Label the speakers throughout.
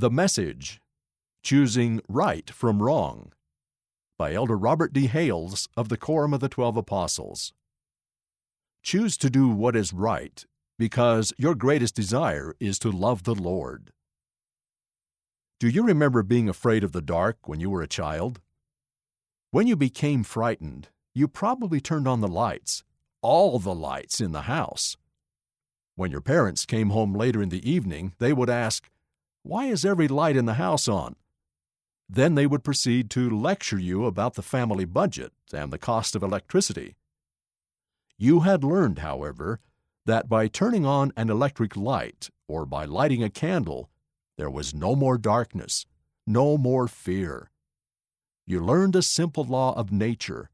Speaker 1: The Message Choosing Right from Wrong by Elder Robert D. Hales of the Quorum of the Twelve Apostles. Choose to do what is right because your greatest desire is to love the Lord. Do you remember being afraid of the dark when you were a child? When you became frightened, you probably turned on the lights, all the lights in the house. When your parents came home later in the evening, they would ask, Why is every light in the house on? Then they would proceed to lecture you about the family budget and the cost of electricity. You had learned, however, that by turning on an electric light or by lighting a candle, there was no more darkness, no more fear. You learned a simple law of nature,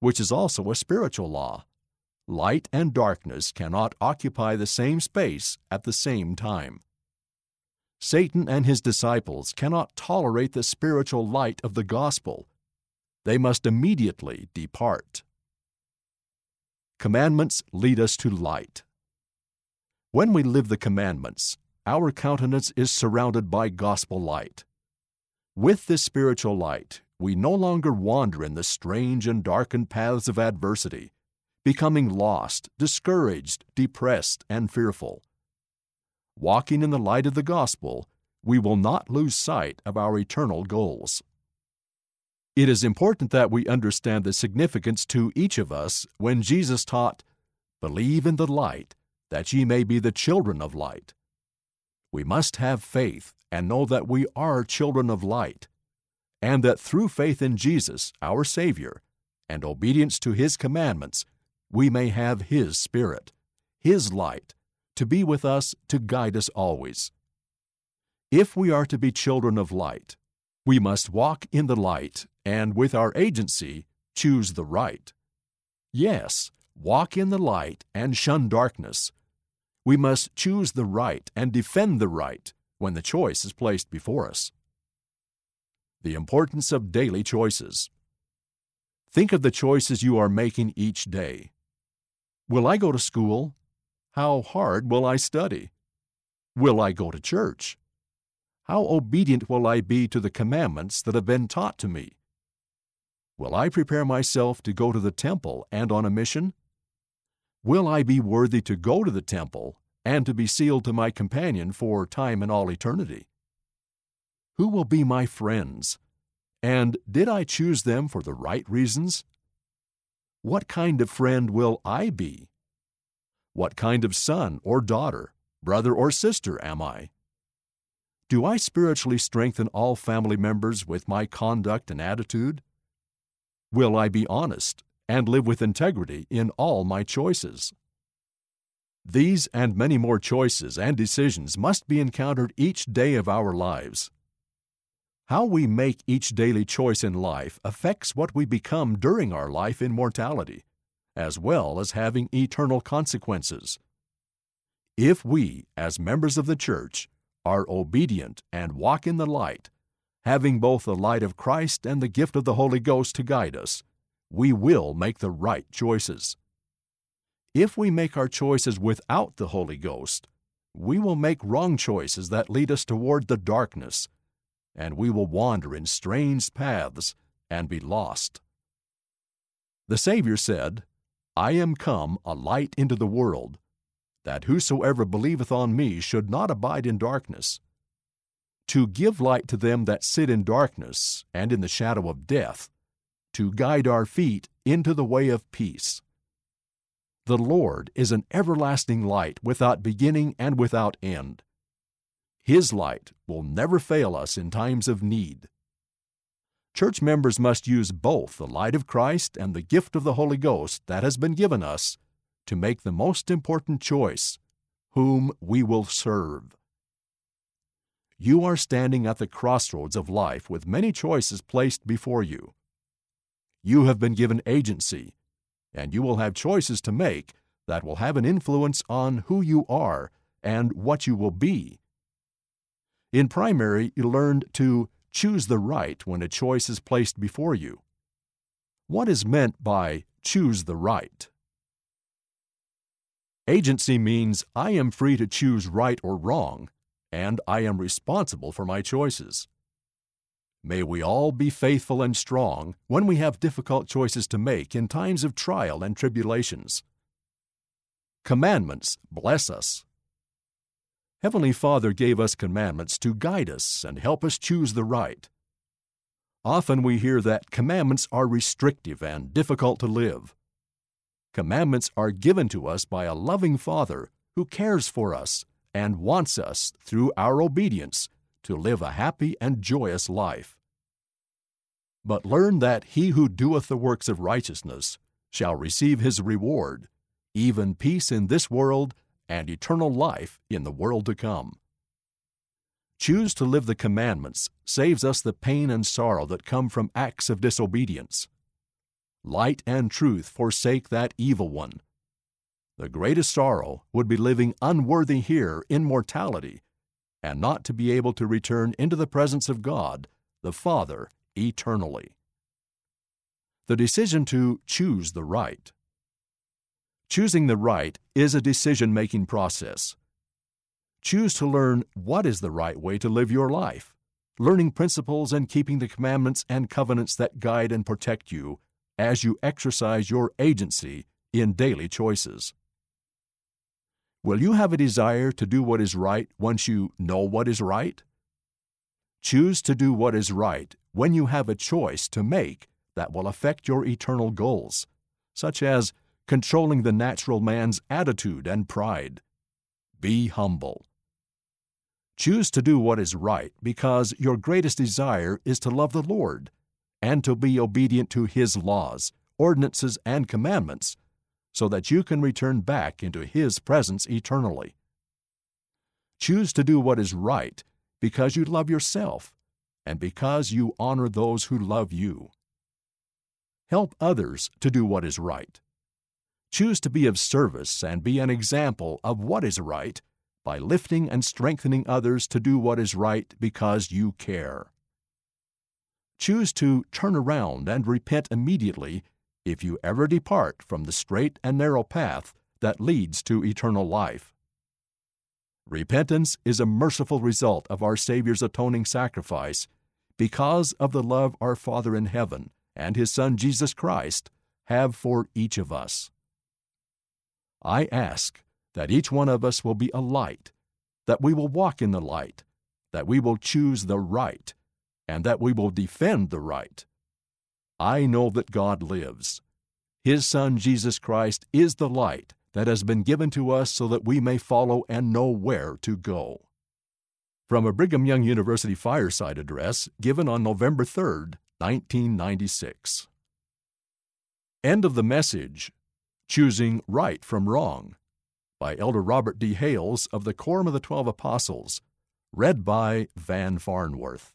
Speaker 1: which is also a spiritual law. Light and darkness cannot occupy the same space at the same time. Satan and his disciples cannot tolerate the spiritual light of the gospel. They must immediately depart. Commandments lead us to light. When we live the commandments, our countenance is surrounded by gospel light. With this spiritual light, we no longer wander in the strange and darkened paths of adversity, becoming lost, discouraged, depressed, and fearful. Walking in the light of the gospel, we will not lose sight of our eternal goals. It is important that we understand the significance to each of us when Jesus taught, Believe in the light, that ye may be the children of light. We must have faith and know that we are children of light, and that through faith in Jesus, our Savior, and obedience to His commandments, we may have His Spirit, His light, to be with us to guide us always. If we are to be children of light, we must walk in the light and, with our agency, choose the right. Yes, walk in the light and shun darkness we must choose the right and defend the right when the choice is placed before us. The importance of daily choices. Think of the choices you are making each day. Will I go to school? How hard will I study? Will I go to church? How obedient will I be to the commandments that have been taught to me? Will I prepare myself to go to the temple and on a mission? Will I be worthy to go to the temple and to be sealed to my companion for time and all eternity? Who will be my friends? And did I choose them for the right reasons? What kind of friend will I be? What kind of son or daughter, brother or sister am I? Do I spiritually strengthen all family members with my conduct and attitude? Will I be honest and live with integrity in all my choices. These and many more choices and decisions must be encountered each day of our lives. How we make each daily choice in life affects what we become during our life in mortality, as well as having eternal consequences. If we, as members of the church, are obedient and walk in the light, having both the light of Christ and the gift of the Holy Ghost to guide us, we will make the right choices. If we make our choices without the Holy Ghost, we will make wrong choices that lead us toward the darkness, and we will wander in strange paths and be lost. The Savior said, I am come a light into the world, that whosoever believeth on me should not abide in darkness. To give light to them that sit in darkness and in the shadow of death, to guide our feet into the way of peace. The Lord is an everlasting light without beginning and without end. His light will never fail us in times of need. Church members must use both the light of Christ and the gift of the Holy Ghost that has been given us to make the most important choice whom we will serve. You are standing at the crossroads of life with many choices placed before you. You have been given agency, and you will have choices to make that will have an influence on who you are and what you will be. In primary, you learned to choose the right when a choice is placed before you. What is meant by choose the right? Agency means I am free to choose right or wrong, and I am responsible for my choices. May we all be faithful and strong when we have difficult choices to make in times of trial and tribulations. Commandments bless us. Heavenly Father gave us commandments to guide us and help us choose the right. Often we hear that commandments are restrictive and difficult to live. Commandments are given to us by a loving Father who cares for us and wants us, through our obedience, to live a happy and joyous life. But learn that he who doeth the works of righteousness shall receive his reward, even peace in this world and eternal life in the world to come. Choose to live the commandments saves us the pain and sorrow that come from acts of disobedience. Light and truth forsake that evil one. The greatest sorrow would be living unworthy here in mortality and not to be able to return into the presence of God, the Father, eternally. The decision to choose the right. Choosing the right is a decision making process. Choose to learn what is the right way to live your life, learning principles and keeping the commandments and covenants that guide and protect you as you exercise your agency in daily choices. Will you have a desire to do what is right once you know what is right? Choose to do what is right when you have a choice to make that will affect your eternal goals, such as controlling the natural man's attitude and pride. Be humble. Choose to do what is right because your greatest desire is to love the Lord and to be obedient to His laws, ordinances, and commandments, so that you can return back into His presence eternally. Choose to do what is right because you love yourself and because you honor those who love you. Help others to do what is right. Choose to be of service and be an example of what is right by lifting and strengthening others to do what is right because you care. Choose to turn around and repent immediately if you ever depart from the straight and narrow path that leads to eternal life. Repentance is a merciful result of our Savior's atoning sacrifice because of the love our Father in heaven and His Son Jesus Christ have for each of us. I ask that each one of us will be a light, that we will walk in the light, that we will choose the right, and that we will defend the right. I know that God lives. His Son Jesus Christ is the light that has been given to us so that we may follow and know where to go. From a Brigham Young University fireside address given on November 3, 1996. End of the message Choosing Right from Wrong by Elder Robert D. Hales of the Quorum of the Twelve Apostles, read by Van Farnworth.